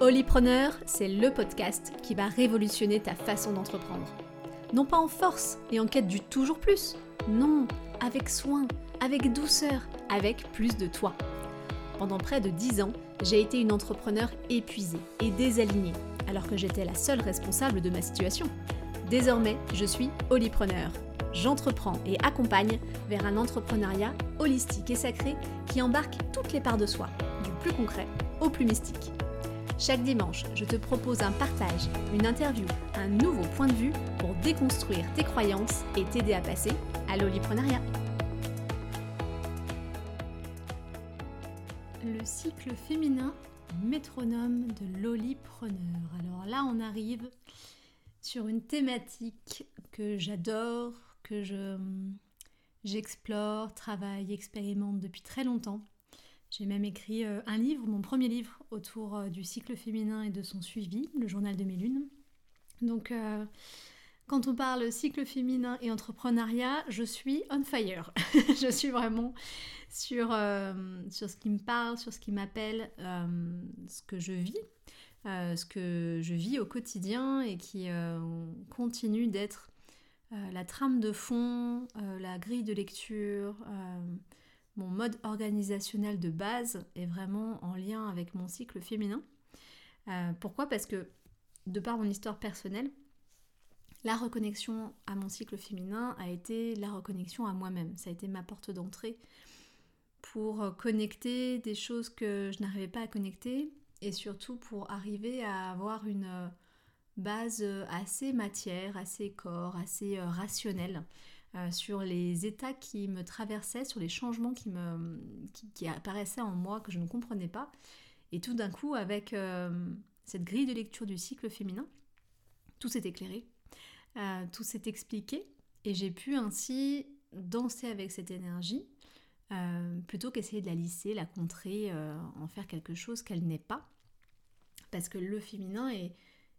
Holypreneur, c'est le podcast qui va révolutionner ta façon d'entreprendre. Non pas en force et en quête du toujours plus, non, avec soin, avec douceur, avec plus de toi. Pendant près de 10 ans, j'ai été une entrepreneur épuisée et désalignée, alors que j'étais la seule responsable de ma situation. Désormais, je suis Holypreneur. J'entreprends et accompagne vers un entrepreneuriat holistique et sacré qui embarque toutes les parts de soi, du plus concret au plus mystique. Chaque dimanche, je te propose un partage, une interview, un nouveau point de vue pour déconstruire tes croyances et t'aider à passer à l'oliprenariat. Le cycle féminin métronome de l'olipreneur. Alors là, on arrive sur une thématique que j'adore, que je j'explore, travaille, expérimente depuis très longtemps j'ai même écrit euh, un livre, mon premier livre, autour euh, du cycle féminin et de son suivi, le journal de mes lunes. Donc, euh, quand on parle cycle féminin et entrepreneuriat, je suis on fire. je suis vraiment sur, sur ce qui me parle, sur ce qui m'appelle, ce que je vis, ce que je vis au quotidien et qui continue d'être la trame de fond, la grille de lecture mon mode organisationnel de base est vraiment en lien avec mon cycle féminin. Euh, pourquoi? Parce que de par mon histoire personnelle, la reconnexion à mon cycle féminin a été la reconnexion à moi-même. Ça a été ma porte d'entrée pour connecter des choses que je n'arrivais pas à connecter et surtout pour arriver à avoir une base assez matière, assez corps, assez euh, rationnelle euh, sur les états qui me traversaient, sur les changements qui, me, qui, apparaissaient en moi que je ne comprenais pas. Et tout d'un coup, avec euh, cette grille de lecture du cycle féminin, tout s'est éclairé, euh, tout s'est expliqué, et j'ai pu ainsi danser avec cette énergie, plutôt qu'essayer de la lisser, la contrer, en faire quelque chose qu'elle n'est pas. Parce que le féminin est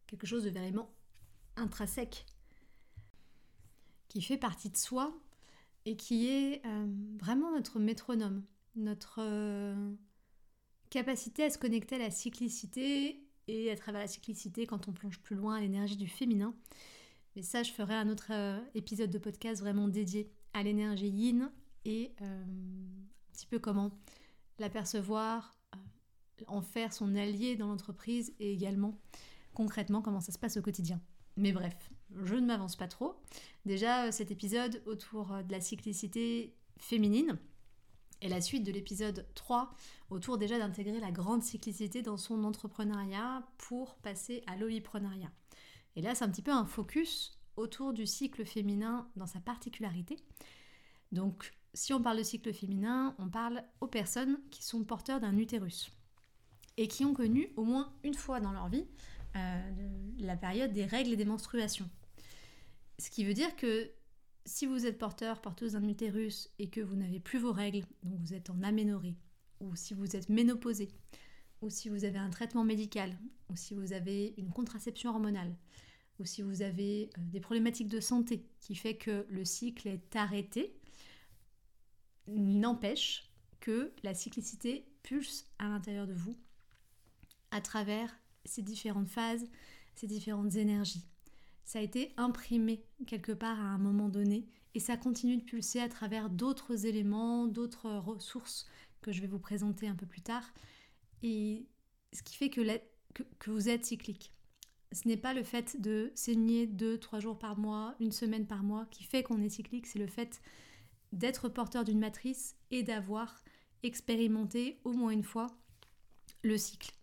quelque chose de vraiment intrinsèque qui fait partie de soi et qui est euh, vraiment notre métronome, notre euh, capacité à se connecter à la cyclicité et à travers la cyclicité quand on plonge plus loin à l'énergie du féminin. Mais ça, je ferai un autre euh, épisode de podcast vraiment dédié à l'énergie yin et un petit peu comment l'apercevoir, en faire son allié dans l'entreprise et également concrètement comment ça se passe au quotidien. Mais bref, je ne m'avance pas trop. Déjà, euh, cet épisode autour euh, de la cyclicité féminine et la suite de l'épisode 3 autour déjà d'intégrer la grande cyclicité dans son entrepreneuriat pour passer à l'oliprenariat. Et là, c'est un petit peu un focus autour du cycle féminin dans sa particularité. Donc, si on parle de cycle féminin, on parle aux personnes qui sont porteurs d'un utérus et qui ont connu au moins une fois dans leur vie euh, la période des règles et des menstruations. Ce qui veut dire que si vous êtes porteur, porteuse d'un utérus et que vous n'avez plus vos règles, donc vous êtes en aménorrhée, ou si vous êtes ménopausée, ou si vous avez un traitement médical, ou si vous avez une contraception hormonale, ou si vous avez euh, des problématiques de santé qui fait que le cycle est arrêté, n'empêche que la cyclicité pulse à l'intérieur de vous à travers ces différentes phases, ces différentes énergies ça a été imprimé quelque part à un moment donné et ça continue de pulser à travers d'autres éléments, d'autres ressources que je vais vous présenter un peu plus tard. Et ce qui fait que, que, vous êtes cyclique. Ce n'est pas le fait de saigner deux, trois jours par mois, une semaine par mois qui fait qu'on est cyclique, c'est le fait d'être porteur d'une matrice et d'avoir expérimenté au moins une fois le cycle.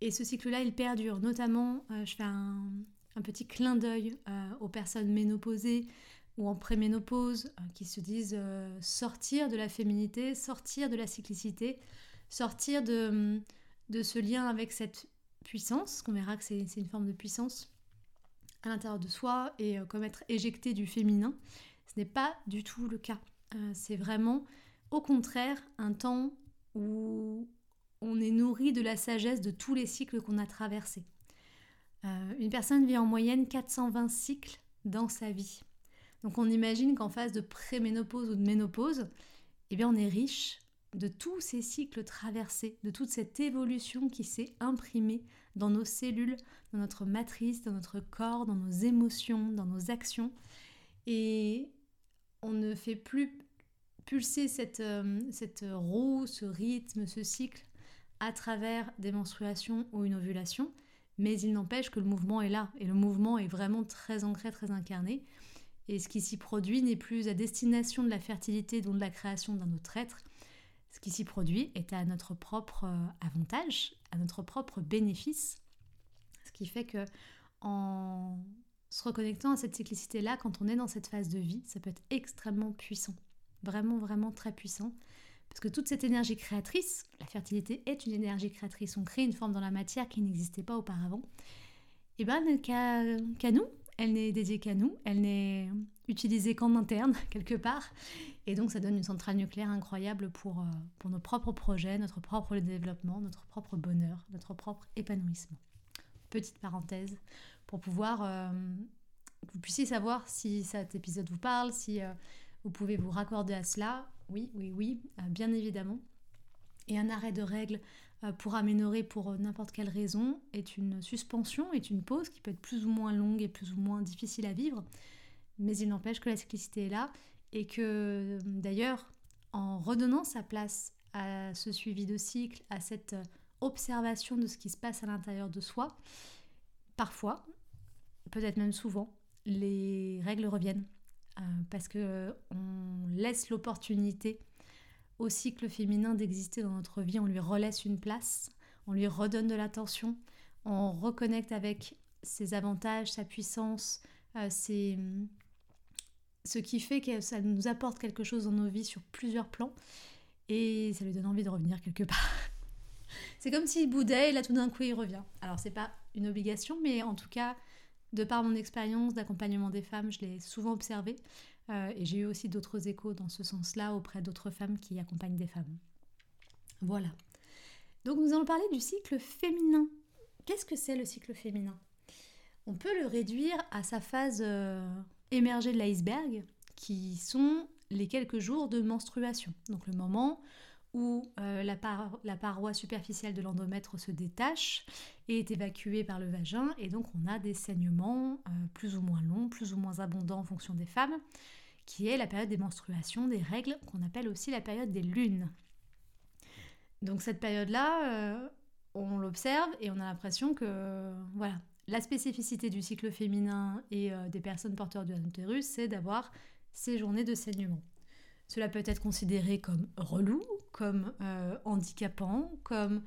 Et ce cycle-là, il perdure. Notamment, euh, je fais un, un petit clin d'œil euh, aux personnes ménopausées ou en préménopause euh, qui se disent euh, sortir de la féminité, sortir de la cyclicité, sortir de, de ce lien avec cette puissance, qu'on verra que c'est une forme de puissance à l'intérieur de soi et comme être éjecté du féminin. Ce n'est pas du tout le cas. c'est vraiment au contraire un temps où on est nourri de la sagesse de tous les cycles qu'on a traversés. Euh, une personne vit en moyenne 420 cycles dans sa vie. Donc on imagine qu'en phase de préménopause ou de ménopause, eh bien on est riche de tous ces cycles traversés, de toute cette évolution qui s'est imprimée dans nos cellules, dans notre matrice, dans notre corps, dans nos émotions, dans nos actions. Et on ne fait plus pulser cette, euh, cette roue, ce rythme, ce cycle à travers des menstruations ou une ovulation, mais il n'empêche que le mouvement est là, et le mouvement est vraiment très ancré, très incarné. Et ce qui s'y produit n'est plus à destination de la fertilité, dont de la création d'un autre être. Ce qui s'y produit est à notre propre euh, avantage, à notre propre bénéfice. Ce qui fait que en se reconnectant à cette cyclicité-là, quand on est dans cette phase de vie, ça peut être extrêmement puissant. Vraiment, vraiment très puissant. Parce que toute cette énergie créatrice, la fertilité est une énergie créatrice. On crée une forme dans la matière qui n'existait pas auparavant. Et bien, qu'à nous, elle n'est dédiée qu'à nous, elle n'est utilisée qu'en interne, quelque part. Et donc ça donne une centrale nucléaire incroyable pour, euh, pour nos propres projets, notre propre développement, notre propre bonheur, notre propre épanouissement. Petite parenthèse pour pouvoir euh, que vous puissiez savoir si cet épisode vous parle, si euh, vous pouvez vous raccorder à cela. Oui, oui, oui, bien évidemment. Et un arrêt de règles euh, pour améliorer pour euh, n'importe quelle raison est une suspension, est une pause qui peut être plus ou moins longue et plus ou moins difficile à vivre, mais il n'empêche que la cyclicité est là et que d'ailleurs en redonnant sa place à ce suivi de cycle, à cette euh, observation de ce qui se passe à l'intérieur de soi, parfois, peut-être même souvent, les règles reviennent parce que on laisse l'opportunité au cycle féminin d'exister dans notre vie, on lui relaisse une place, on lui redonne de l'attention, on reconnecte avec ses avantages, sa puissance, euh, ce qui fait que ça nous apporte quelque chose dans nos vies sur plusieurs plans et ça lui donne envie de revenir quelque part. c'est comme s'il boudait et là tout d'un coup il revient. Alors c'est pas une obligation, mais en tout cas, de par mon expérience d'accompagnement des femmes, je l'ai souvent observé. Euh, et j'ai eu aussi d'autres échos dans ce sens-là auprès d'autres femmes qui accompagnent des femmes. Voilà. Donc nous allons parler du cycle féminin. Qu'est-ce que c'est le cycle féminin? On peut le réduire à sa phase euh, émergée de l'iceberg, qui sont les quelques jours de menstruation. Donc le moment où euh, la, paroi superficielle de l'endomètre se détache et est évacuée par le vagin, et donc on a des saignements plus ou moins longs, plus ou moins abondants en fonction des femmes, qui est la période des menstruations, des règles, qu'on appelle aussi la période des lunes. Donc cette période-là, euh, on l'observe et on a l'impression que voilà, la spécificité du cycle féminin et euh, des personnes porteurs du utérus, c'est d'avoir ces journées de saignement. Cela peut être considéré comme relou, comme euh, handicapant, comme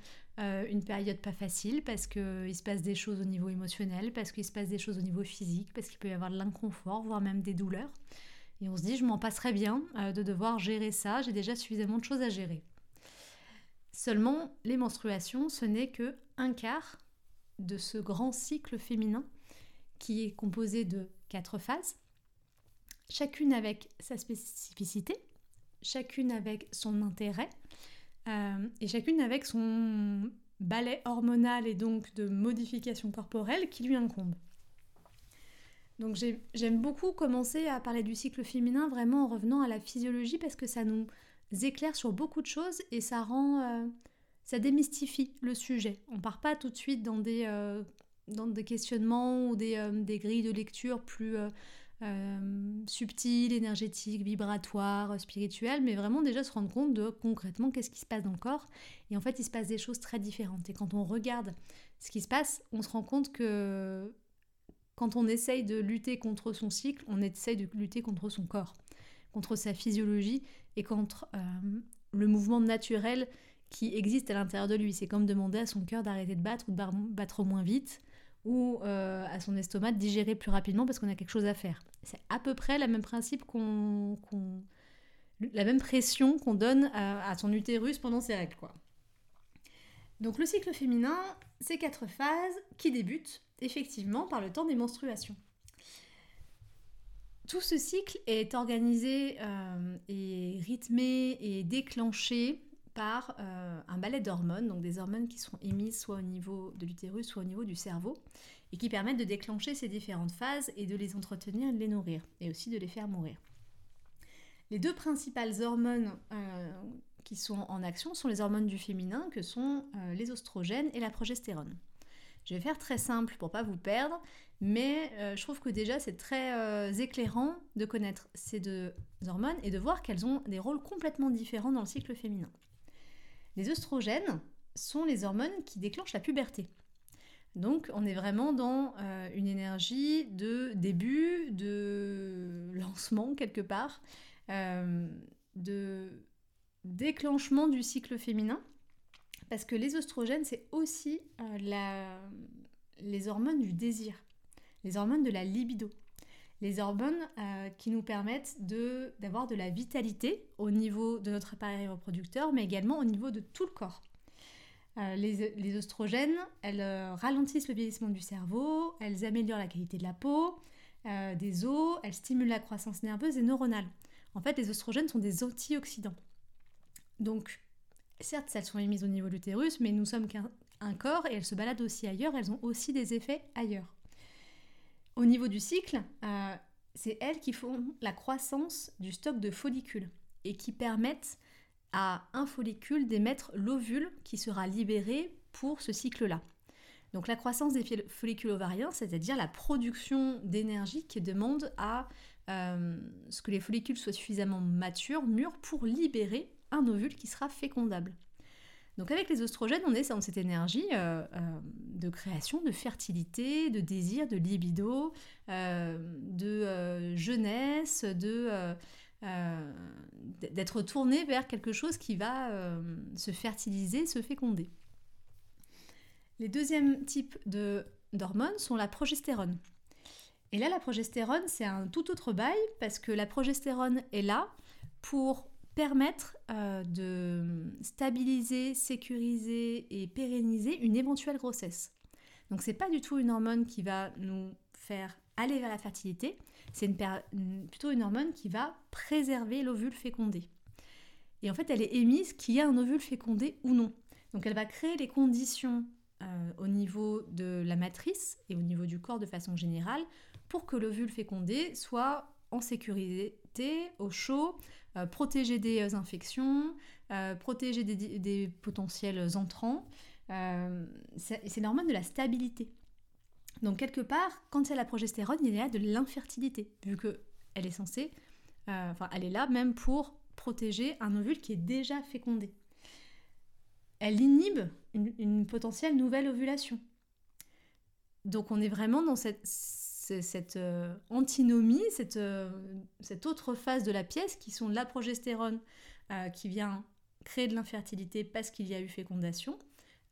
une période pas facile parce qu'il se passe des choses au niveau émotionnel, parce qu'il se passe des choses au niveau physique, parce qu'il peut y avoir de l'inconfort, voire même des douleurs. Et on se dit, je m'en passerais bien euh, de devoir gérer ça, j'ai déjà suffisamment de choses à gérer. Seulement, les menstruations, ce n'est que un quart de ce grand cycle féminin qui est composé de quatre phases, chacune avec sa spécificité, chacune avec son intérêt euh, et chacune avec son balai hormonal et donc de modification corporelle qui lui incombe. Donc j'aime beaucoup commencer à parler du cycle féminin vraiment en revenant à la physiologie parce que ça nous éclaire sur beaucoup de choses et ça rend, euh, ça démystifie le sujet. On part pas tout de suite dans des, euh, dans des questionnements ou des, des, grilles de lecture plus subtiles, énergétiques, vibratoires, spirituelles, mais vraiment déjà se rendre compte de concrètement qu'est-ce qui se passe dans le corps. Et en fait, il se passe des choses très différentes. Et quand on regarde ce qui se passe, on se rend compte que quand on essaye de lutter contre son cycle, on essaye de lutter contre son corps, contre sa physiologie et contre euh, le mouvement naturel qui existe à l'intérieur de lui. C'est comme demander à son cœur d'arrêter de battre ou de battre moins vite ou euh, à son estomac de digérer plus rapidement parce qu'on a quelque chose à faire. C'est à peu près la même pression qu'on donne à, son utérus pendant ses règles. Quoi. Donc le cycle féminin, c'est quatre phases qui débutent effectivement par le temps des menstruations. Tout ce cycle est organisé euh, et rythmé et déclenché par euh, un balai d'hormones, donc des hormones qui sont émises soit au niveau de l'utérus, soit au niveau du cerveau, et qui permettent de déclencher ces différentes phases et de les entretenir et de les nourrir, et aussi de les faire mourir. Les deux principales hormones euh, qui sont en action sont les hormones du féminin, que sont les oestrogènes et la progestérone. Je vais faire très simple pour pas vous perdre, mais je trouve que déjà c'est très éclairant de connaître ces deux hormones et de voir qu'elles ont des rôles complètement différents dans le cycle féminin. Les œstrogènes sont les hormones qui déclenchent la puberté. Donc on est vraiment dans euh, une énergie de début, de lancement quelque part, euh, de déclenchement du cycle féminin, parce que les oestrogènes, c'est aussi euh, les hormones du désir, les hormones de la libido, les hormones qui nous permettent d'avoir de, la vitalité au niveau de notre appareil reproducteur, mais également au niveau de tout le corps. Euh, les, les, oestrogènes, elles euh, ralentissent le vieillissement du cerveau, elles améliorent la qualité de la peau, euh, des os, elles stimulent la croissance nerveuse et neuronale. En fait, les oestrogènes sont des antioxydants. Donc, certes, elles sont émises au niveau de l'utérus, mais nous sommes qu'un corps et elles se baladent aussi ailleurs, elles ont aussi des effets ailleurs. Au niveau du cycle, c'est elles qui font la croissance du stock de follicules et qui permettent à un follicule d'émettre l'ovule qui sera libéré pour ce cycle-là. Donc la croissance des follicules ovariens, c'est-à-dire la production d'énergie qui demande à euh, ce que les follicules soient suffisamment matures, mûrs, pour libérer un ovule qui sera fécondable. Donc avec les oestrogènes, on est dans cette énergie euh, euh, de création, de fertilité, de désir, de libido, de jeunesse, de euh, d'être tourné vers quelque chose qui va euh, se fertiliser, se féconder. Les deuxièmes types d'hormones sont la progestérone. Et là, la progestérone, c'est un tout autre bail parce que la progestérone est là pour permettre euh, de stabiliser, sécuriser et pérenniser une éventuelle grossesse. Donc c'est pas du tout une hormone qui va nous faire aller vers la fertilité, c'est plutôt une hormone qui va préserver l'ovule fécondé. Et en fait, elle est émise qu'il y a un ovule fécondé ou non. Donc elle va créer les conditions euh, au niveau de la matrice et au niveau du corps de façon générale pour que l'ovule fécondé soit en sécurité, au chaud, euh, protégé des euh, infections, protégé des, des, potentiels entrants. c'est l'hormone de la stabilité. Donc quelque part, quand il y a la progestérone, il y a de l'infertilité, vu qu'elle est censée, euh, enfin elle est là même pour protéger un ovule qui est déjà fécondé. Elle inhibe une, potentielle nouvelle ovulation. Donc on est vraiment dans cette, euh, antinomie, euh, cette, autre phase de la pièce qui sont la progestérone qui vient créer de l'infertilité parce qu'il y a eu fécondation,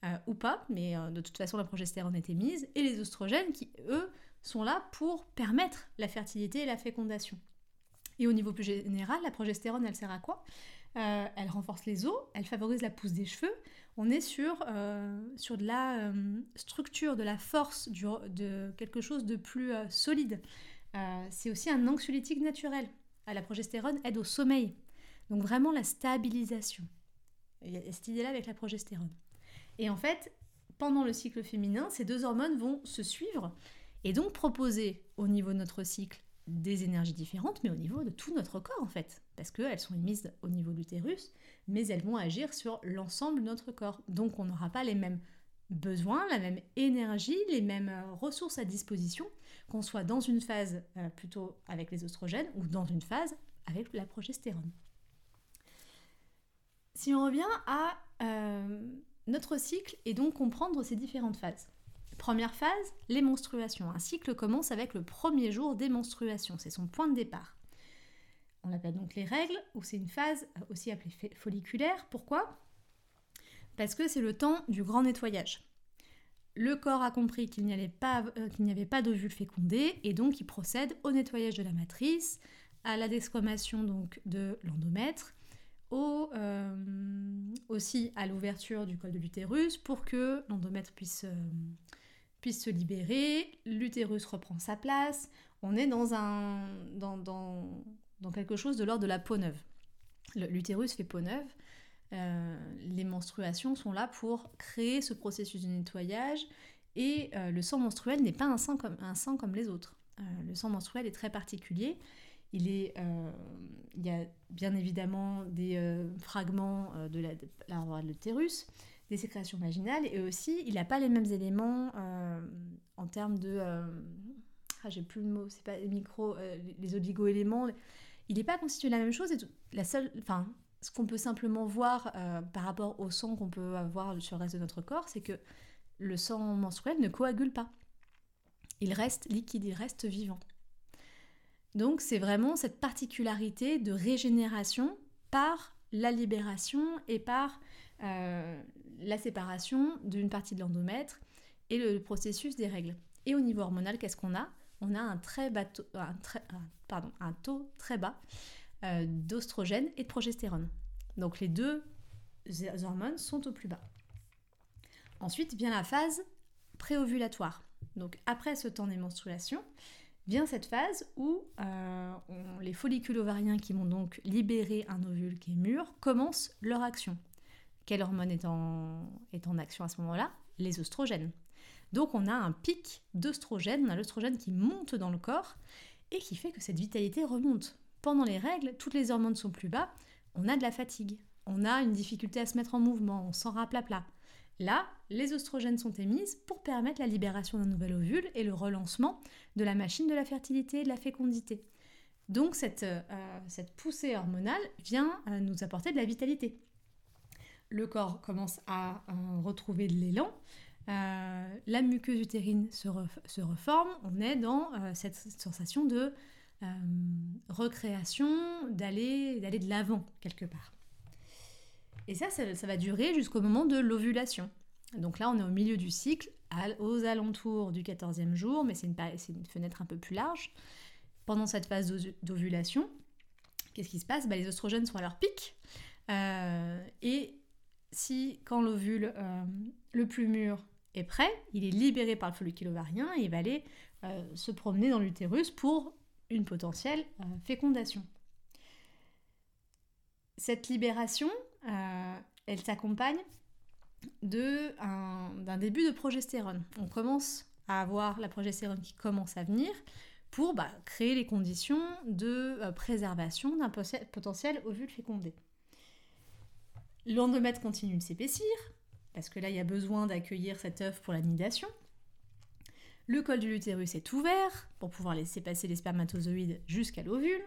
euh, ou pas, mais euh, de toute façon la progestérone est émise, et les oestrogènes qui, eux, sont là pour permettre la fertilité et la fécondation. Et au niveau plus général, la progestérone, elle sert à quoi? Euh, Elle renforce les os, elle favorise la pousse des cheveux. On est sur, sur de la structure, de la force, de quelque chose de plus solide. c'est aussi un anxiolytique naturel. La progestérone aide au sommeil. Donc vraiment la stabilisation. Il y a cette idée-là avec la progestérone. Et en fait, pendant le cycle féminin, ces deux hormones vont se suivre et donc proposer au niveau de notre cycle des énergies différentes, mais au niveau de tout notre corps en fait, parce qu'elles sont émises au niveau de l'utérus, mais elles vont agir sur l'ensemble de notre corps. Donc on n'aura pas les mêmes besoins, la même énergie, les mêmes euh, ressources à disposition, qu'on soit dans une phase euh, plutôt avec les oestrogènes ou dans une phase avec la progestérone. Si on revient à euh, notre cycle est donc comprendre ces différentes phases. Première phase, les menstruations. Un cycle commence avec le premier jour des menstruations, c'est son point de départ. On appelle donc les règles, ou c'est une phase aussi appelée folliculaire. Pourquoi? Parce que c'est le temps du grand nettoyage. Le corps a compris qu'il n'y avait pas, euh, pas d'ovules fécondés et donc il procède au nettoyage de la matrice, à la desquamation donc de l'endomètre euh, aussi à l'ouverture du col de l'utérus pour que l'endomètre puisse, euh, puisse se libérer, l'utérus reprend sa place, on est dans, un, dans, dans, dans quelque chose de l'ordre de la peau neuve. L'utérus fait peau neuve, euh, les menstruations sont là pour créer ce processus de nettoyage et le sang menstruel n'est pas un sang comme, un sang comme les autres. le sang menstruel est très particulier il, est, il y a bien évidemment des fragments de la, de de l'utérus, des sécrétions vaginales, et aussi il n'a pas les mêmes éléments en termes de... ah, j'ai plus le mot, c'est pas les micro, les oligo-éléments. Il n'est pas constitué de la même chose, la seule, enfin, ce qu'on peut simplement voir par rapport au sang qu'on peut avoir sur le reste de notre corps, c'est que le sang menstruel ne coagule pas. Il reste liquide, il reste vivant. Donc c'est vraiment cette particularité de régénération par la libération et par euh, la séparation d'une partie de l'endomètre et le processus des règles. Et au niveau hormonal, qu'est-ce qu'on a? On a un, très un, pardon, un taux très bas euh, d'ostrogène et de progestérone. Donc les deux hormones sont au plus bas. Ensuite vient la phase préovulatoire. Donc après ce temps des menstruations, vient cette phase où euh, les follicules ovariens qui vont donc libérer un ovule qui est mûr commencent leur action. Quelle hormone est en, action à ce moment-là? Les oestrogènes. Donc on a un pic d'oestrogène, on a l'oestrogène qui monte dans le corps et qui fait que cette vitalité remonte. Pendant les règles, toutes les hormones sont plus bas, on a de la fatigue, on a une difficulté à se mettre en mouvement, on s'en plat. Là, les oestrogènes sont émises pour permettre la libération d'un nouvel ovule et le relancement de la machine de la fertilité et de la fécondité. Donc cette, euh, poussée hormonale vient euh, nous apporter de la vitalité. Le corps commence à euh, retrouver de l'élan, la muqueuse utérine se, reforme, on est dans cette sensation de recréation, d'aller de l'avant quelque part. Et ça, ça, va durer jusqu'au moment de l'ovulation. Donc là, on est au milieu du cycle, aux alentours du 14e jour, mais c'est une, fenêtre un peu plus large. Pendant cette phase d'ovulation, qu'est-ce qui se passe? Bah, Les oestrogènes sont à leur pic. Euh, et si, quand l'ovule euh, le plus mûr est prêt, il est libéré par le follicule ovarien et il va aller euh, se promener dans l'utérus pour une potentielle fécondation. Cette libération, elle s'accompagne d'un début de progestérone. On commence à avoir la progestérone qui commence à venir pour bah, créer les conditions de euh, préservation d'un potentiel ovule fécondé. L'endomètre continue de s'épaissir, parce que là, il y a besoin d'accueillir cet œuf pour la nidation. Le col de l'utérus est ouvert pour pouvoir laisser passer les spermatozoïdes jusqu'à l'ovule.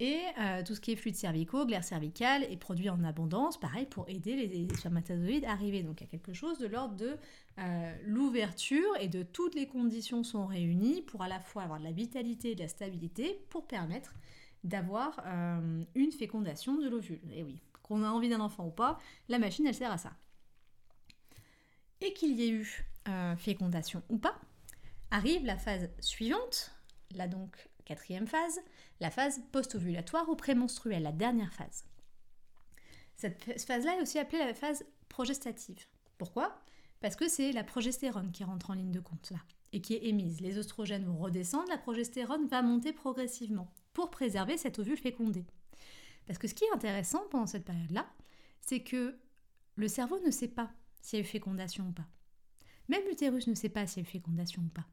Et euh, tout ce qui est fluide cervicaux, glaire cervicale est produit en abondance, pareil, pour aider les, spermatozoïdes à arriver. Donc il y a quelque chose de l'ordre de euh, l'ouverture et de toutes les conditions sont réunies pour à la fois avoir de la vitalité et de la stabilité pour permettre d'avoir euh, une fécondation de l'ovule. Et oui, qu'on a envie d'un enfant ou pas, la machine elle sert à ça. Et qu'il y ait eu fécondation ou pas, arrive la phase suivante, là donc quatrième phase, la phase post-ovulatoire ou prémenstruelle, la dernière phase. Cette phase-là est aussi appelée la phase progestative. Pourquoi? Parce que c'est la progestérone qui rentre en ligne de compte là et qui est émise. Les oestrogènes vont redescendre, la progestérone va monter progressivement pour préserver cet ovule fécondé. Parce que ce qui est intéressant pendant cette période-là, c'est que le cerveau ne sait pas s'il y a eu fécondation ou pas. Même l'utérus ne sait pas s'il y a eu fécondation ou pas.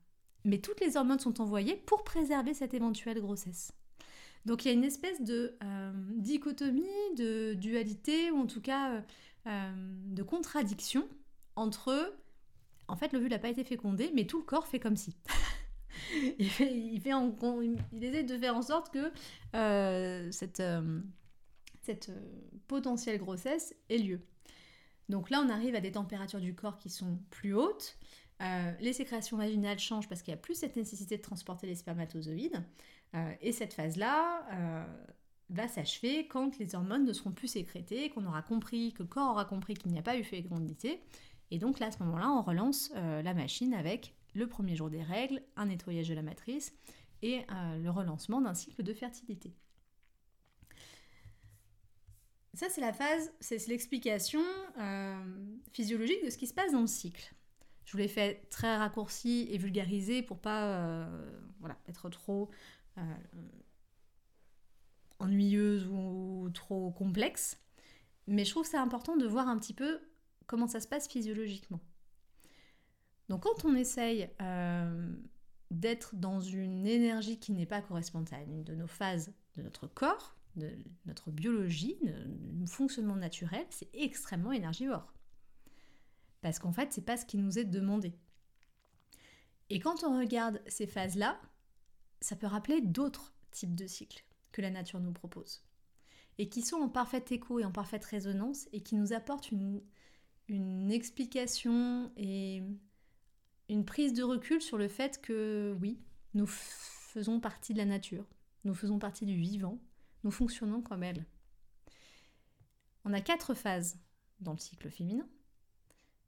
Mais toutes les hormones sont envoyées pour préserver cette éventuelle grossesse. Donc il y a une espèce de euh, dichotomie, de dualité, ou en tout cas euh, euh, de contradiction entre, en fait, l'ovule n'a pas été fécondé, mais tout le corps fait comme si. il, fait, il, essaie de faire en sorte que cette, cette potentielle grossesse ait lieu. Donc là, on arrive à des températures du corps qui sont plus hautes. Les sécrétions vaginales changent parce qu'il y a plus cette nécessité de transporter les spermatozoïdes. Euh, et cette phase-là euh, va s'achever quand les hormones ne seront plus sécrétées, qu'on aura compris, que le corps aura compris qu'il n'y a pas eu fécondité. Et donc là, à ce moment-là, on relance euh, la machine avec le premier jour des règles, un nettoyage de la matrice et le relancement d'un cycle de fertilité. Ça, c'est la phase, c'est l'explication physiologique de ce qui se passe dans le cycle. Je vous l'ai fait très raccourci et vulgarisé pour pas voilà, être trop euh, ennuyeuse ou, trop complexe. Mais je trouve c'est important de voir un petit peu comment ça se passe physiologiquement. Donc quand on essaye euh, d'être dans une énergie qui n'est pas correspondante à une de nos phases de notre corps, de notre biologie, de notre fonctionnement naturel, c'est extrêmement énergivore. Parce qu'en fait, c'est pas ce qui nous est demandé. Et quand on regarde ces phases-là, ça peut rappeler d'autres types de cycles que la nature nous propose. Et qui sont en parfait écho et en parfaite résonance et qui nous apportent une, une explication et une prise de recul sur le fait que oui, nous faisons partie de la nature, nous faisons partie du vivant, nous fonctionnons comme elle. On a quatre phases dans le cycle féminin.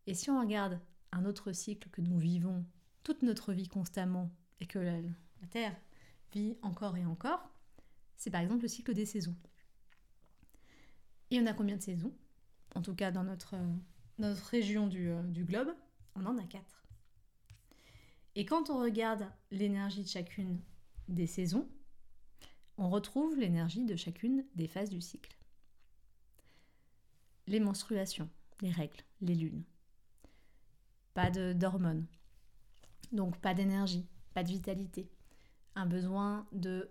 Et si on regarde un autre cycle que nous vivons toute notre vie constamment et que la, Terre vit encore et encore, c'est par exemple le cycle des saisons. Et on a combien de saisons? En tout cas, dans notre, notre région du, euh, du globe, on en a quatre. Et quand on regarde l'énergie de chacune des saisons, on retrouve l'énergie de chacune des phases du cycle. Les menstruations, les règles, les lunes. Pas d'hormones. Donc pas d'énergie, pas de vitalité. Un besoin de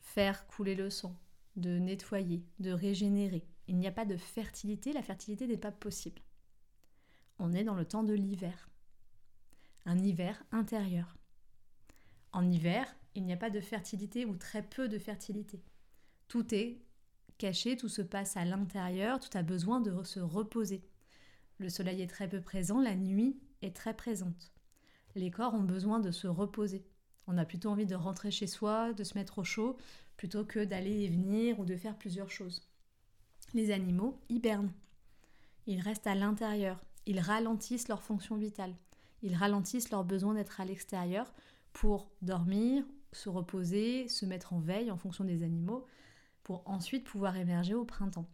faire couler le sang, de nettoyer, de régénérer. Il n'y a pas de fertilité, la fertilité n'est pas possible. On est dans le temps de l'hiver. Un hiver intérieur. En hiver, il n'y a pas de fertilité ou très peu de fertilité. Tout est caché, tout se passe à l'intérieur, tout a besoin de se reposer. Le soleil est très peu présent, la nuit est très présente. Les corps ont besoin de se reposer. On a plutôt envie de rentrer chez soi, de se mettre au chaud, plutôt que d'aller et venir ou de faire plusieurs choses. Les animaux hibernent. Ils restent à l'intérieur. Ils ralentissent leur fonction vitale. Ils ralentissent leur besoin d'être à l'extérieur pour dormir se reposer, se mettre en veille en fonction des animaux, pour ensuite pouvoir émerger au printemps.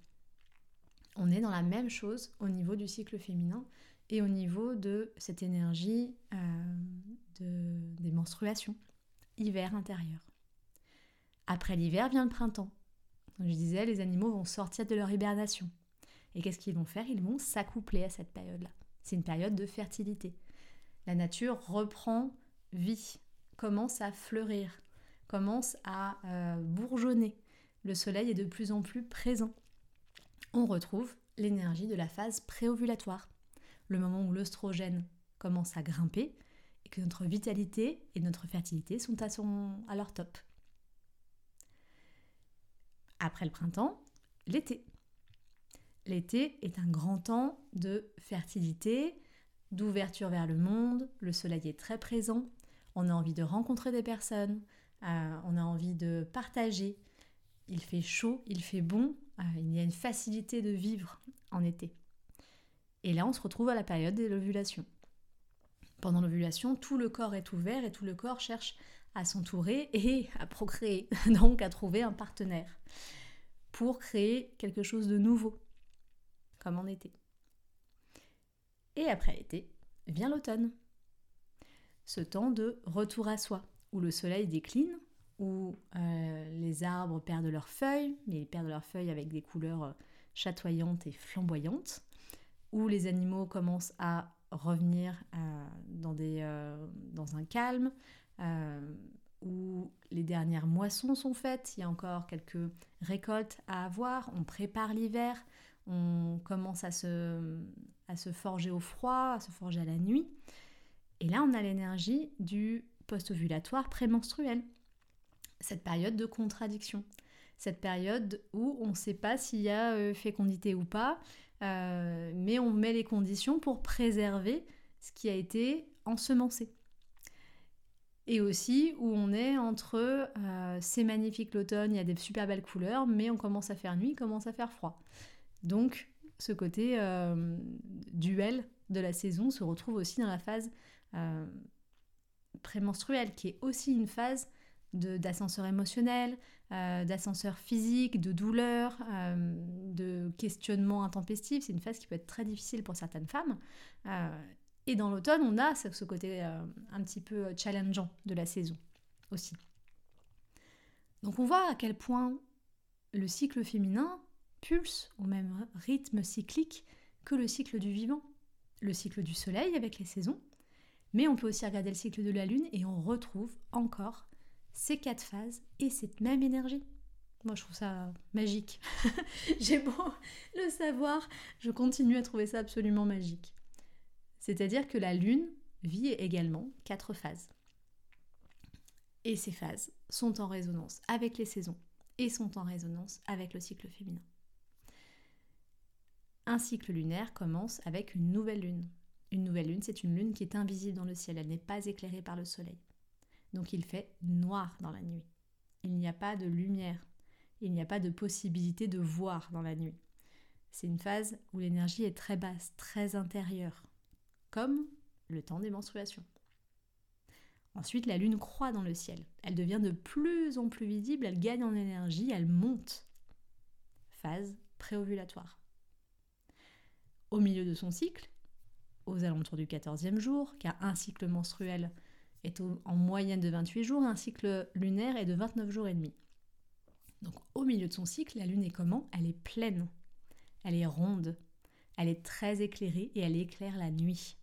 On est dans la même chose au niveau du cycle féminin et au niveau de cette énergie euh, des menstruations, hiver intérieur. Après l'hiver vient le printemps. je disais, les animaux vont sortir de leur hibernation. Et qu'est-ce qu'ils vont faire? Ils vont s'accoupler à cette période-là. C'est une période de fertilité. La nature reprend vie, commence à fleurir, commence à euh, bourgeonner. Le soleil est de plus en plus présent. On retrouve l'énergie de la phase préovulatoire, le moment où l'œstrogène commence à grimper et que notre vitalité et notre fertilité sont à, leur top. Après le printemps, l'été. L'été est un grand temps de fertilité, d'ouverture vers le monde, le soleil est très présent, on a envie de rencontrer des personnes, euh, on a envie de partager. Il fait chaud, il fait bon, il y a une facilité de vivre en été. Et là, on se retrouve à la période de l'ovulation. Pendant l'ovulation, tout le corps est ouvert et tout le corps cherche à s'entourer et à procréer, donc à trouver un partenaire pour créer quelque chose de nouveau, comme en été. Et après l'été, vient l'automne ce temps de retour à soi, où le soleil décline, où euh, les arbres perdent leurs feuilles, mais ils perdent leurs feuilles avec des couleurs euh, chatoyantes et flamboyantes, où les animaux commencent à revenir euh, dans, des, dans un calme, où les dernières moissons sont faites, il y a encore quelques récoltes à avoir, on prépare l'hiver, on commence à se, à se forger au froid, à se forger à la nuit. Et là, on a l'énergie du post-ovulatoire prémenstruel. Cette période de contradiction. Cette période où on ne sait pas s'il y a euh, fécondité ou pas, euh, mais on met les conditions pour préserver ce qui a été ensemencé. Et aussi où on est entre euh, c'est magnifique l'automne, il y a des super belles couleurs, mais on commence à faire nuit, commence à faire froid. Donc ce côté duel de la saison se retrouve aussi dans la phase prémenstruelle, qui est aussi une phase d'ascenseur émotionnel, euh, d'ascenseur physique, de douleur, euh, de questionnement intempestif. C'est une phase qui peut être très difficile pour certaines femmes. et dans l'automne, on a ce, côté un petit peu challengeant de la saison aussi. Donc on voit à quel point le cycle féminin pulse au même rythme cyclique que le cycle du vivant. Le cycle du soleil avec les saisons, Mais on peut aussi regarder le cycle de la Lune et on retrouve encore ces quatre phases et cette même énergie. Moi, je trouve ça magique. J'ai beau le savoir, je continue à trouver ça absolument magique. C'est-à-dire que la Lune vit également quatre phases. Et ces phases sont en résonance avec les saisons et sont en résonance avec le cycle féminin. Un cycle lunaire commence avec une nouvelle lune. Une nouvelle lune, c'est une lune qui est invisible dans le ciel, elle n'est pas éclairée par le soleil. Donc il fait noir dans la nuit. Il n'y a pas de lumière, il n'y a pas de possibilité de voir dans la nuit. C'est une phase où l'énergie est très basse, très intérieure, comme le temps des menstruations. Ensuite, la lune croît dans le ciel. Elle devient de plus en plus visible, elle gagne en énergie, elle monte. Phase préovulatoire. Au milieu de son cycle, aux alentours du 14e jour, car un cycle menstruel est en moyenne de 28 jours, un cycle lunaire est de 29 jours et demi. Donc au milieu de son cycle, la lune est comment? Elle est pleine, elle est ronde, elle est très éclairée et elle éclaire la nuit.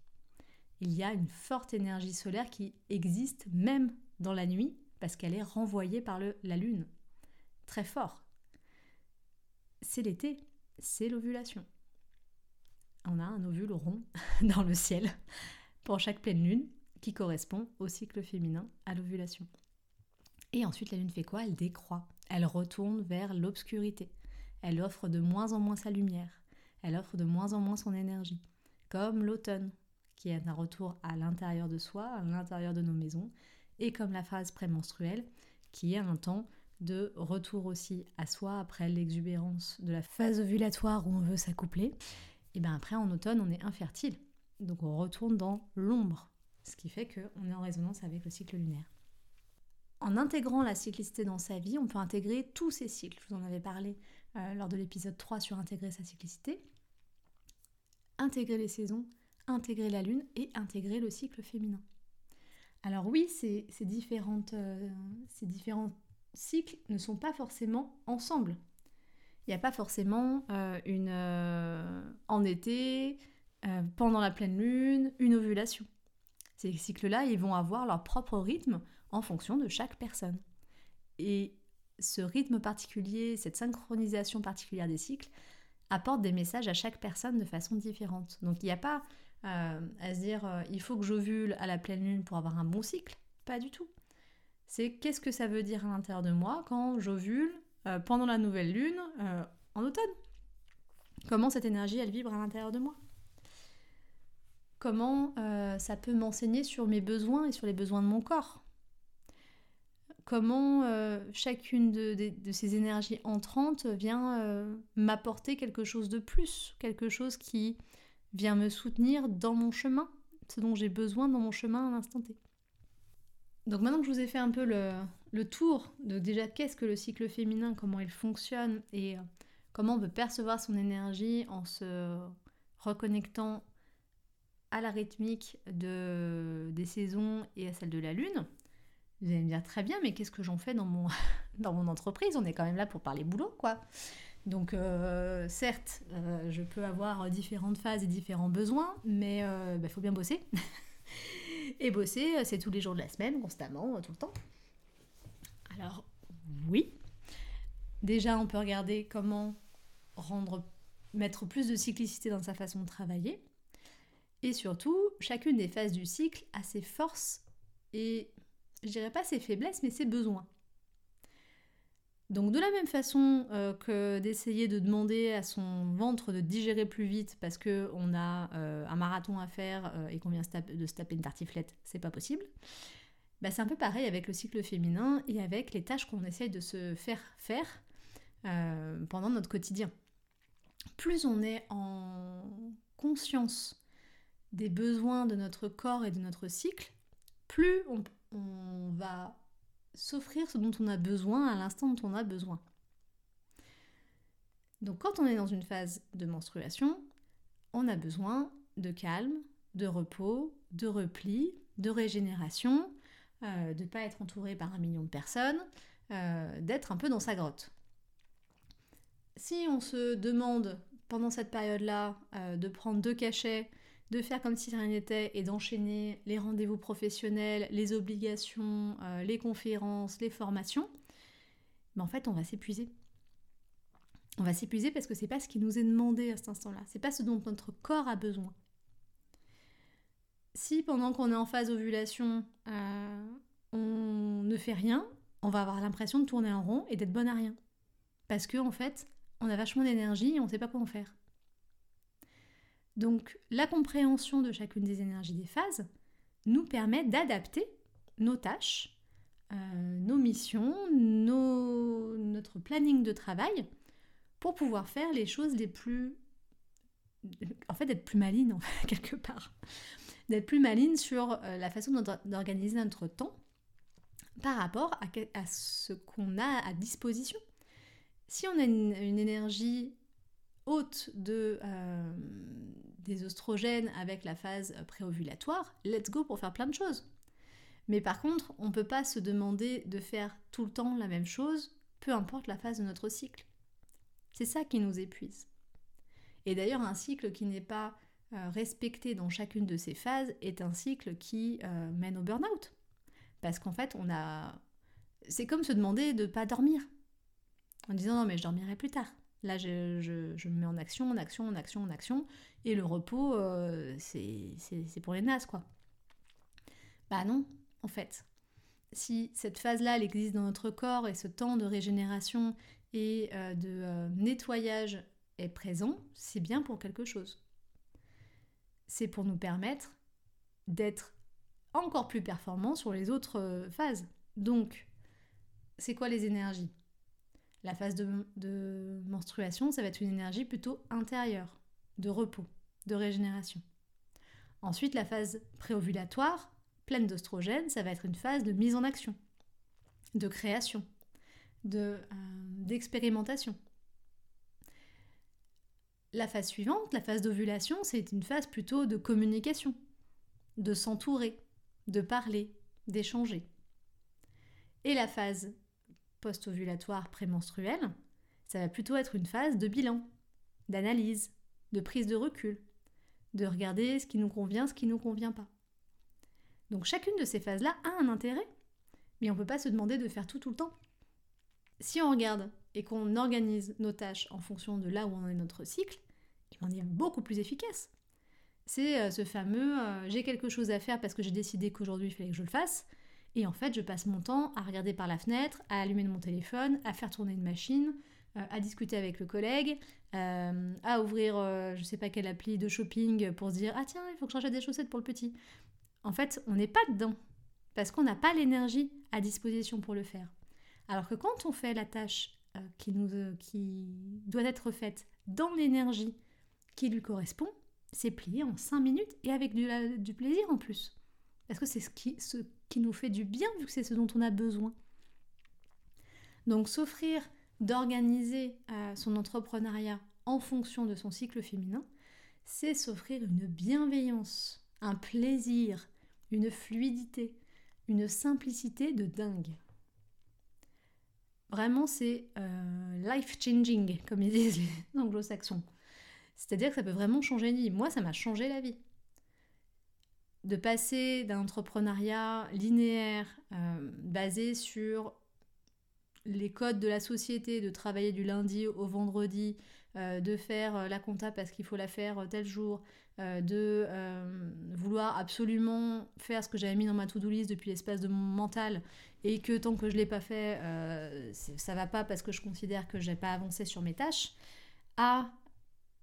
Il y a une forte énergie solaire qui existe même dans la nuit parce qu'elle est renvoyée par la lune. Très fort. C'est l'été, c'est l'ovulation. On a un ovule rond dans le ciel pour chaque pleine lune correspond au cycle féminin à l'ovulation. Et ensuite, la lune fait quoi? Elle décroît. Elle retourne vers l'obscurité. Elle offre de moins en moins sa lumière. Elle offre de moins en moins son énergie. Comme l'automne, qui est un retour à l'intérieur de soi, à l'intérieur de nos maisons. Et comme la phase prémenstruelle, qui est un temps de retour aussi à soi après l'exubérance de la phase ovulatoire où on veut s'accoupler. Et bien après, en automne, on est infertile. Donc on retourne dans l'ombre, ce qui fait qu'on est en résonance avec le cycle lunaire. En intégrant la cyclicité dans sa vie, on peut intégrer tous ces cycles. Je vous en avais parlé euh, lors de l'épisode 3 sur intégrer sa cyclicité. Intégrer les saisons, intégrer la lune et intégrer le cycle féminin. Alors oui, ces, euh, différents cycles ne sont pas forcément ensemble. Il n'y a pas forcément euh, une en été, pendant la pleine lune, une ovulation. Ces cycles-là, ils vont avoir leur propre rythme en fonction de chaque personne. Et ce rythme particulier, cette synchronisation particulière des cycles, apporte des messages à chaque personne de façon différente. Donc il n'y a pas euh, à se dire euh, il faut que j'ovule à la pleine lune pour avoir un bon cycle. Pas du tout. C'est qu'est-ce que ça veut dire à l'intérieur de moi quand j'ovule euh, pendant la nouvelle lune en automne? Comment cette énergie elle vibre à l'intérieur de moi? Comment ça peut m'enseigner sur mes besoins et sur les besoins de mon corps comment euh, chacune de, ces énergies entrantes vient euh, m'apporter quelque chose de plus, quelque chose qui vient me soutenir dans mon chemin, ce dont j'ai besoin dans mon chemin à l'instant T. Donc maintenant que je vous ai fait un peu le, tour de déjà qu'est-ce que le cycle féminin, comment il fonctionne et euh, comment on peut percevoir son énergie en se reconnectant à la rythmique des saisons et à celle de la lune, vous allez me dire très bien, mais qu'est-ce que j'en fais dans mon, entreprise? On est quand même là pour parler boulot, quoi. Donc euh, certes, euh, je peux avoir différentes phases et différents besoins, mais il euh, bah, faut bien bosser. et bosser, c'est tous les jours de la semaine, constamment, tout le temps. Alors oui, déjà on peut regarder comment rendre, mettre plus de cyclicité dans sa façon de travailler. Et surtout, chacune des phases du cycle a ses forces et je dirais pas ses faiblesses, mais ses besoins. Donc de la même façon euh, que d'essayer de demander à son ventre de digérer plus vite parce qu'on a euh, un marathon à faire euh, et qu'on vient de se taper une tartiflette, c'est pas possible. Bah, c'est un peu pareil avec le cycle féminin et avec les tâches qu'on essaye de se faire faire pendant notre quotidien. Plus on est en conscience des besoins de notre corps et de notre cycle, plus on, va s'offrir ce dont on a besoin à l'instant dont on a besoin. Donc quand on est dans une phase de menstruation, on a besoin de calme, de repos, de repli, de régénération, euh, de ne pas être entouré par un million de personnes, euh, d'être un peu dans sa grotte. Si on se demande pendant cette période-là euh, de prendre deux cachets de faire comme si rien n'était et d'enchaîner les rendez-vous professionnels, les obligations, euh, les conférences, les formations, mais en fait, on va s'épuiser. On va s'épuiser parce que c'est pas ce qui nous est demandé à cet instant-là. C'est pas ce dont notre corps a besoin. Si pendant qu'on est en phase ovulation, euh, on ne fait rien, on va avoir l'impression de tourner en rond et d'être bonne à rien. Parce que en fait, on a vachement d'énergie et on sait pas quoi en faire. Donc la compréhension de chacune des énergies des phases nous permet d'adapter nos tâches, euh, nos missions, notre planning de travail pour pouvoir faire les choses les plus... En fait, d'être plus maline, en fait, quelque part. D'être plus maline sur euh, la façon d'organiser notre temps par rapport à, ce qu'on a à disposition. Si on a une, énergie haute de, euh, des oestrogènes avec la phase préovulatoire, let's go pour faire plein de choses. Mais par contre, on ne peut pas se demander de faire tout le temps la même chose, peu importe la phase de notre cycle. C'est ça qui nous épuise. Et d'ailleurs, un cycle qui n'est pas euh, respecté dans chacune de ces phases est un cycle qui euh, mène au burn-out. Parce qu'en fait, on a. C'est comme se demander de ne pas dormir. En disant non, mais je dormirai plus tard. Là, je, me mets en action, en action, en action, en action. Et le repos, euh, c'est pour les nazes, quoi. Bah non, en fait. Si cette phase-là, elle existe dans notre corps et ce temps de régénération et euh, de euh, nettoyage est présent, c'est bien pour quelque chose. C'est pour nous permettre d'être encore plus performant sur les autres phases. Donc, c'est quoi les énergies? La phase de, menstruation, ça va être une énergie plutôt intérieure, de repos, de régénération. Ensuite, la phase préovulatoire, pleine d'ostrogène, ça va être une phase de mise en action, de création, euh, d'expérimentation. la phase suivante, la phase d'ovulation, c'est une phase plutôt de communication, de s'entourer, de parler, d'échanger. Et la phase post-ovulatoire prémenstruelle, ça va plutôt être une phase de bilan, d'analyse, de prise de recul, de regarder ce qui nous convient, ce qui ne nous convient pas. Donc chacune de ces phases-là a un intérêt, mais on ne peut pas se demander de faire tout tout le temps. Si on regarde et qu'on organise nos tâches en fonction de là où on est notre cycle, on est beaucoup plus efficace c'est euh, ce fameux euh, j'ai quelque chose à faire parce que j'ai décidé qu'aujourd'hui il fallait que je le fasse. Et en fait, je passe mon temps à regarder par la fenêtre, à allumer mon téléphone, à faire tourner une machine, euh, à discuter avec le collègue, à ouvrir je sais pas quelle appli de shopping pour se dire ah tiens, il faut que je rachète des chaussettes pour le petit. En fait, on n'est pas dedans parce qu'on n'a pas l'énergie à disposition pour le faire. Alors que quand on fait la tâche qui, nous, qui doit être faite dans l'énergie qui lui correspond, c'est plié en 5 minutes et avec du, plaisir en plus. Parce que c'est ce qui, nous fait du bien vu que c'est ce dont on a besoin. Donc s'offrir d'organiser euh, son entrepreneuriat en fonction de son cycle féminin, c'est s'offrir une bienveillance, un plaisir, une fluidité, une simplicité de dingue. Vraiment, c'est euh, life-changing, comme ils disent les anglo-saxons. C'est-à-dire que ça peut vraiment changer une vie. Moi, ça m'a changé la vie. De passer d'un entrepreneuriat linéaire euh, basé sur les codes de la société, de travailler du lundi au vendredi, euh, de faire euh, la compta parce qu'il faut la faire tel jour, de vouloir absolument faire ce que j'avais mis dans ma to-do list depuis l'espace de mon mental et que tant que je ne l'ai pas fait, ça va pas parce que je considère que je n'ai pas avancé sur mes tâches, à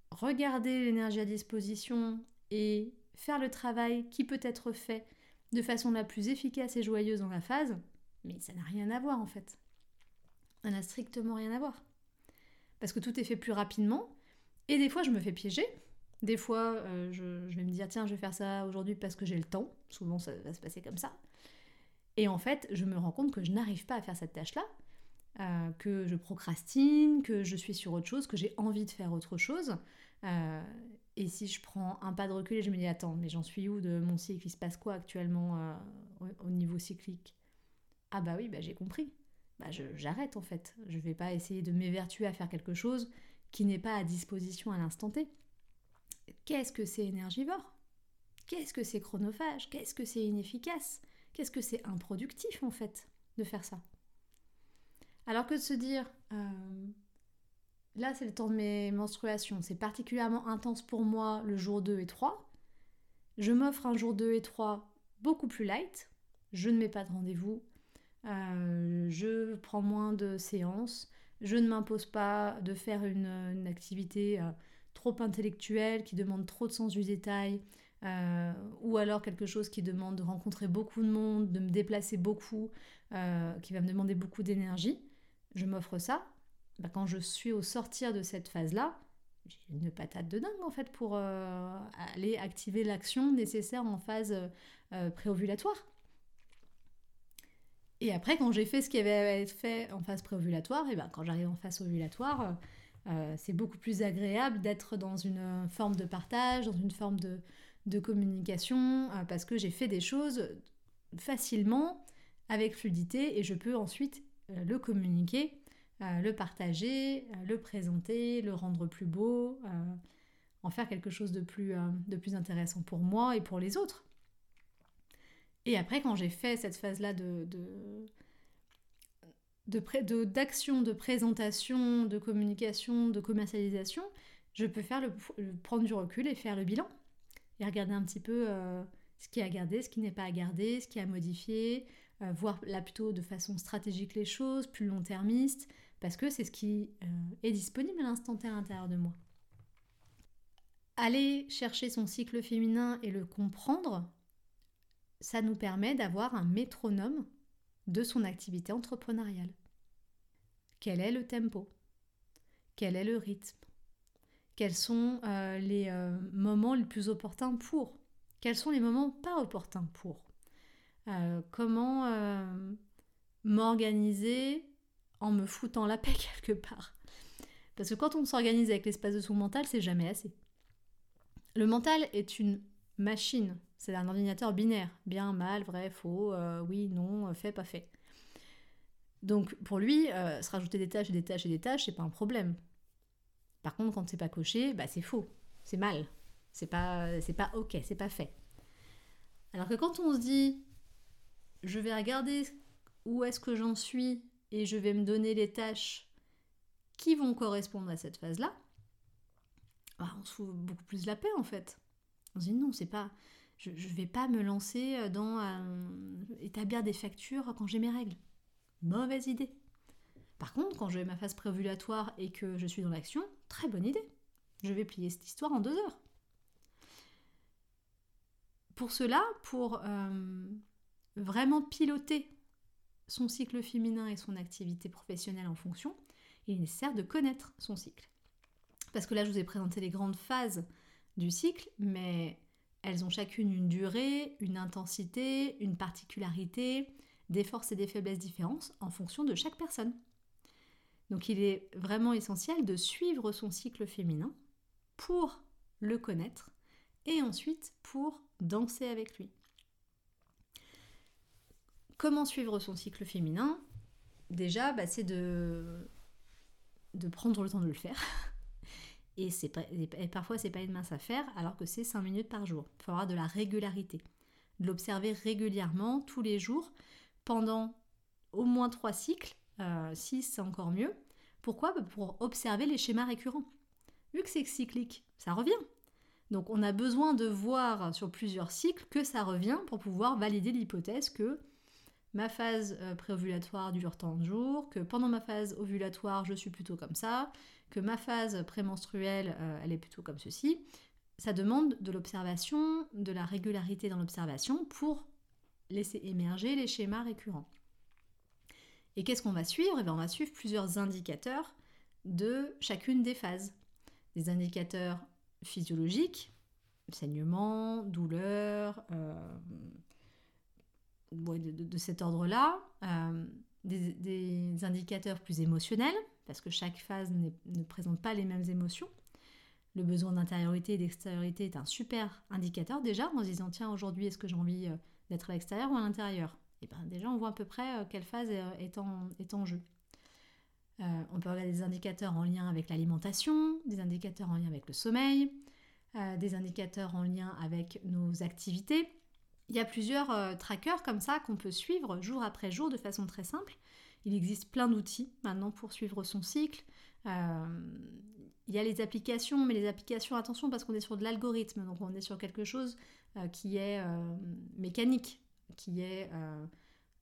regarder l'énergie à disposition et faire le travail qui peut être fait de façon la plus efficace et joyeuse dans la phase, mais ça n'a rien à voir en fait. Ça n'a strictement rien à voir. Parce que tout est fait plus rapidement, et des fois je me fais piéger. Des fois euh, je, vais me dire tiens je vais faire ça aujourd'hui parce que j'ai le temps. Souvent ça va se passer comme ça. Et en fait je me rends compte que je n'arrive pas à faire cette tâche-là, euh, que je procrastine, que je suis sur autre chose, que j'ai envie de faire autre chose. Euh, et si je prends un pas de recul et je me dis attends, mais j'en suis où de mon cycle? Il se passe quoi actuellement euh, au, niveau cyclique? Ah bah oui, bah j'ai compris. Bah j'arrête en fait. Je vais pas essayer de m'évertuer à faire quelque chose qui n'est pas à disposition à l'instant T. Qu'est-ce que c'est énergivore? Qu'est-ce que c'est chronophage? Qu'est-ce que c'est inefficace? Qu'est-ce que c'est improductif en fait de faire ça? Alors que de se dire, euh, là c'est le temps de mes menstruations, c'est particulièrement intense pour moi le jour 2 et 3, je m'offre un jour 2 et 3 beaucoup plus light, je ne mets pas de rendez-vous, euh, je prends moins de séances, je ne m'impose pas de faire une, activité euh, trop intellectuelle qui demande trop de sens du détail, euh, ou alors quelque chose qui demande de rencontrer beaucoup de monde, de me déplacer beaucoup, qui va me demander beaucoup d'énergie, je m'offre ça. Bah, quand je suis au sortir de cette phase-là, j'ai une patate de dingue en fait pour euh, aller activer l'action nécessaire en phase préovulatoire. Et après, quand j'ai fait ce qui avait à être fait en phase préovulatoire, et ben quand j'arrive en phase ovulatoire, c'est beaucoup plus agréable d'être dans une forme de partage, dans une forme de, communication euh, parce que j'ai fait des choses facilement avec fluidité et je peux ensuite euh, le communiquer, euh, le partager, le présenter, le rendre plus beau, en faire quelque chose de plus, de plus intéressant pour moi et pour les autres. Et après, quand j'ai fait cette phase-là de, de, d'action, de, présentation, de communication, de commercialisation, je peux faire le, prendre du recul et faire le bilan et regarder un petit peu euh, ce qui est à garder, ce qui n'est pas à garder, ce qui est à modifier, euh, voir là plutôt de façon stratégique les choses, plus long-termiste, parce que c'est ce qui euh, est disponible à l'instant T à l'intérieur de moi. Aller chercher son cycle féminin et le comprendre, ça nous permet d'avoir un métronome de son activité entrepreneuriale. Quel est le tempo? Quel est le rythme? Quels sont euh, les moments les plus opportuns pour? Quels sont les moments pas opportuns pour? Euh, Comment m'organiser en me foutant la paix quelque part? Parce que quand on s'organise avec l'espace de son mental, c'est jamais assez. Le mental est une machine, c'est un ordinateur binaire, bien, mal, vrai, faux, oui, non, fait, pas fait. Donc pour lui, se rajouter des tâches et des tâches et des tâches, c'est pas un problème. Par contre, quand c'est pas coché, bah c'est faux, c'est mal, c'est pas, c'est pas ok, c'est pas fait. Alors que quand on se dit, je vais regarder où est-ce que j'en suis et je vais me donner les tâches qui vont correspondre à cette phase-là, bah, on se fout beaucoup plus la paix en fait. On se dit non, c'est pas, je, ne vais pas me lancer dans établir des factures quand j'ai mes règles. Mauvaise idée. Par contre, quand j'ai ma phase préovulatoire et que je suis dans l'action, très bonne idée. Je vais plier cette histoire en deux heures. Pour cela, pour euh, vraiment piloter son cycle féminin et son activité professionnelle en fonction, il est nécessaire de connaître son cycle. Parce que là, je vous ai présenté les grandes phases du cycle, mais elles ont chacune une durée, une intensité, une particularité, des forces et des faiblesses différentes en fonction de chaque personne. Donc il est vraiment essentiel de suivre son cycle féminin pour le connaître et ensuite pour danser avec lui. Comment suivre son cycle féminin Déjà, bah, c'est de, prendre le temps de le faire. Et, et parfois, c'est pas une mince affaire, alors que c'est 5 minutes par jour. Il faut avoir de la régularité. De l'observer régulièrement, tous les jours, pendant au moins 3 cycles 6 c'est encore mieux. Pourquoi? Bah, Pour observer les schémas récurrents. Vu que c'est cyclique, ça revient. Donc on a besoin de voir sur plusieurs cycles que ça revient pour pouvoir valider l'hypothèse que ma phase euh, préovulatoire dure tant de jours, que pendant ma phase ovulatoire je suis plutôt comme ça, que ma phase prémenstruelle euh, elle est plutôt comme ceci. Ça demande de l'observation, de la régularité dans l'observation pour laisser émerger les schémas récurrents. Et qu'est-ce qu'on va suivre? Eh bien, On va suivre plusieurs indicateurs de chacune des phases. Des indicateurs physiologiques, saignement, douleur, euh, de, cet ordre-là. Euh, des, indicateurs plus émotionnels, parce que chaque phase ne présente pas les mêmes émotions. Le besoin d'intériorité et d'extériorité est un super indicateur déjà en se disant tiens aujourd'hui est-ce que j'ai envie euh, d'être à l'extérieur ou à l'intérieur? Et ben déjà on voit à peu près euh, quelle phase est en, jeu. On peut avoir des indicateurs en lien avec l'alimentation, des indicateurs en lien avec le sommeil, des indicateurs en lien avec nos activités. Il y a plusieurs trackers comme ça qu'on peut suivre jour après jour de façon très simple. Il existe plein d'outils maintenant pour suivre son cycle. il y a les applications, mais les applications, attention, parce qu'on est sur de l'algorithme, donc on est sur quelque chose qui est mécanique, qui est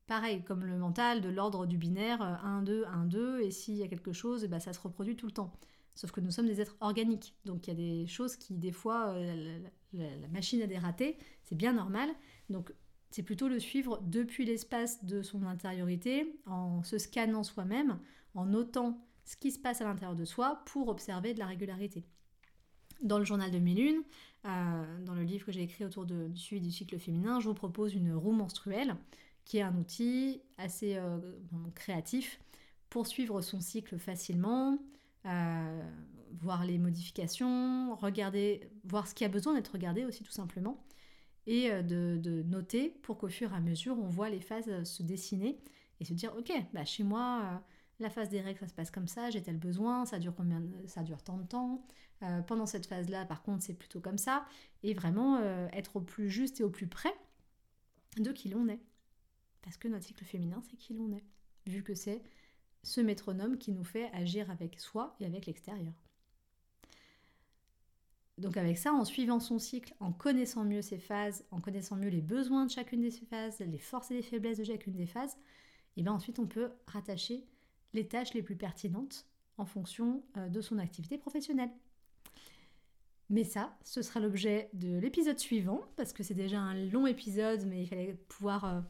pareil, comme le mental, de l'ordre du binaire 1, 2, 1, 2, et s'il y a quelque chose, bah, ça se reproduit tout le temps. Sauf que nous sommes des êtres organiques, donc il y a des choses qui, des fois, euh, la, machine des ratés, c'est bien normal. Donc c'est plutôt le suivre depuis l'espace de son intériorité, en se scannant soi-même, en notant ce qui se passe à l'intérieur de soi pour observer de la régularité. Dans le journal de mes euh, dans le livre que j'ai écrit autour du suivi du cycle féminin, je vous propose une roue menstruelle qui est un outil assez euh, créatif pour suivre son cycle facilement, euh, voir les modifications, regarder, voir ce qui a besoin d'être regardé aussi tout simplement, et euh, de, noter pour qu'au fur et à mesure on voit les phases se dessiner et se dire ok, bah chez moi la phase des règles ça se passe comme ça, j'ai tel besoin, ça dure combien, ça dure tant de temps. pendant cette phase là par contre c'est plutôt comme ça et vraiment être au plus juste et au plus près de qui l'on est. Parce que notre cycle féminin, c'est qui l'on est, vu que c'est ce métronome qui nous fait agir avec soi et avec l'extérieur. Donc avec ça, en suivant son cycle, en connaissant mieux ses phases, en connaissant mieux les besoins de chacune de ces phases, les forces et les faiblesses de chacune des phases, et bien ensuite on peut rattacher les tâches les plus pertinentes en fonction euh, de son activité professionnelle. Mais ça, ce sera l'objet de l'épisode suivant, parce que c'est déjà un long épisode, mais il fallait pouvoir euh,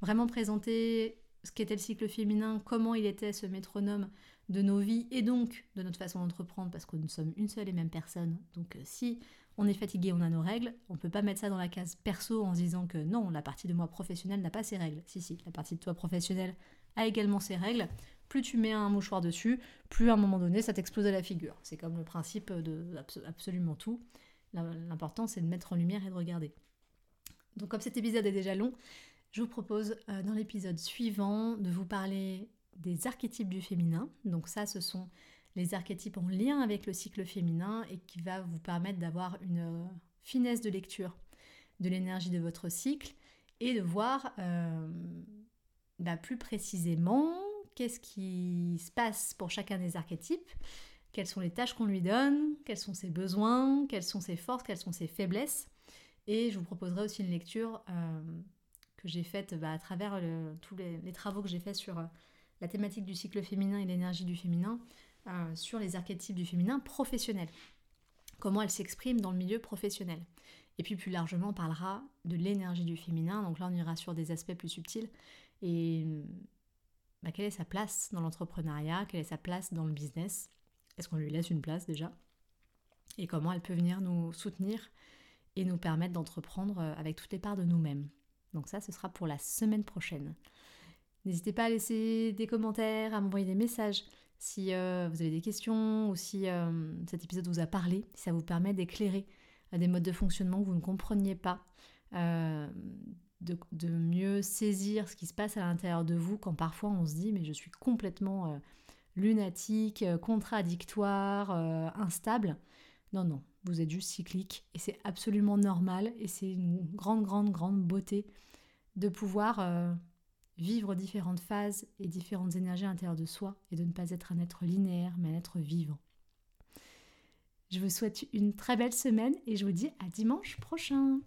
vraiment présenter ce qu'était le cycle féminin, comment il était ce métronome de nos vies et donc de notre façon d'entreprendre parce que nous sommes une seule et même personne. Donc euh, si on est fatigué, on a nos règles, on ne peut pas mettre ça dans la case perso en se disant que non, la partie de moi professionnelle n'a pas ses règles. Si, si, la partie de toi professionnelle a également ses règles. Plus tu mets un mouchoir dessus, plus à un moment donné, ça t'explose à la figure. C'est comme le principe de absolument tout. L'important, c'est de mettre en lumière et de regarder. Donc comme cet épisode est déjà long, je vous propose euh, dans l'épisode suivant de vous parler des archétypes du féminin. Donc ça, ce sont les archétypes en lien avec le cycle féminin et qui va vous permettre d'avoir une euh, finesse de lecture de l'énergie de votre cycle et de voir euh, bah, plus précisément qu'est-ce qui se passe pour chacun des archétypes, quelles sont les tâches qu'on lui donne, quels sont ses besoins, quelles sont ses forces, quelles sont ses faiblesses. Et je vous proposerai aussi une lecture que j'ai faite bah, à travers tous les, travaux que j'ai faits sur euh, la thématique du cycle féminin et l'énergie du féminin, euh, sur les archétypes du féminin professionnel. Comment elle s'exprime dans le milieu professionnel. Et puis plus largement, on parlera de l'énergie du féminin. Donc là, on ira sur des aspects plus subtils. Et bah, quelle est sa place dans l'entrepreneuriat? Quelle est sa place dans le business? Est-ce qu'on lui laisse une place déjà? Et comment elle peut venir nous soutenir et nous permettre d'entreprendre euh, avec toutes les parts de nous-mêmes? Donc ça, ce sera pour la semaine prochaine. N'hésitez pas à laisser des commentaires, à m'envoyer des messages si euh, vous avez des questions ou si euh, cet épisode vous a parlé, si ça vous permet d'éclairer euh, des modes de fonctionnement que vous ne compreniez pas, de, de, mieux saisir ce qui se passe à l'intérieur de vous quand parfois on se dit mais je suis complètement lunatique, contradictoire, instable. Non, non, vous êtes juste cyclique et c'est absolument normal et c'est une grande, grande, grande beauté de pouvoir vivre différentes phases et différentes énergies à l'intérieur de soi et de ne pas être un être linéaire mais un être vivant. Je vous souhaite une très belle semaine et je vous dis à dimanche prochain.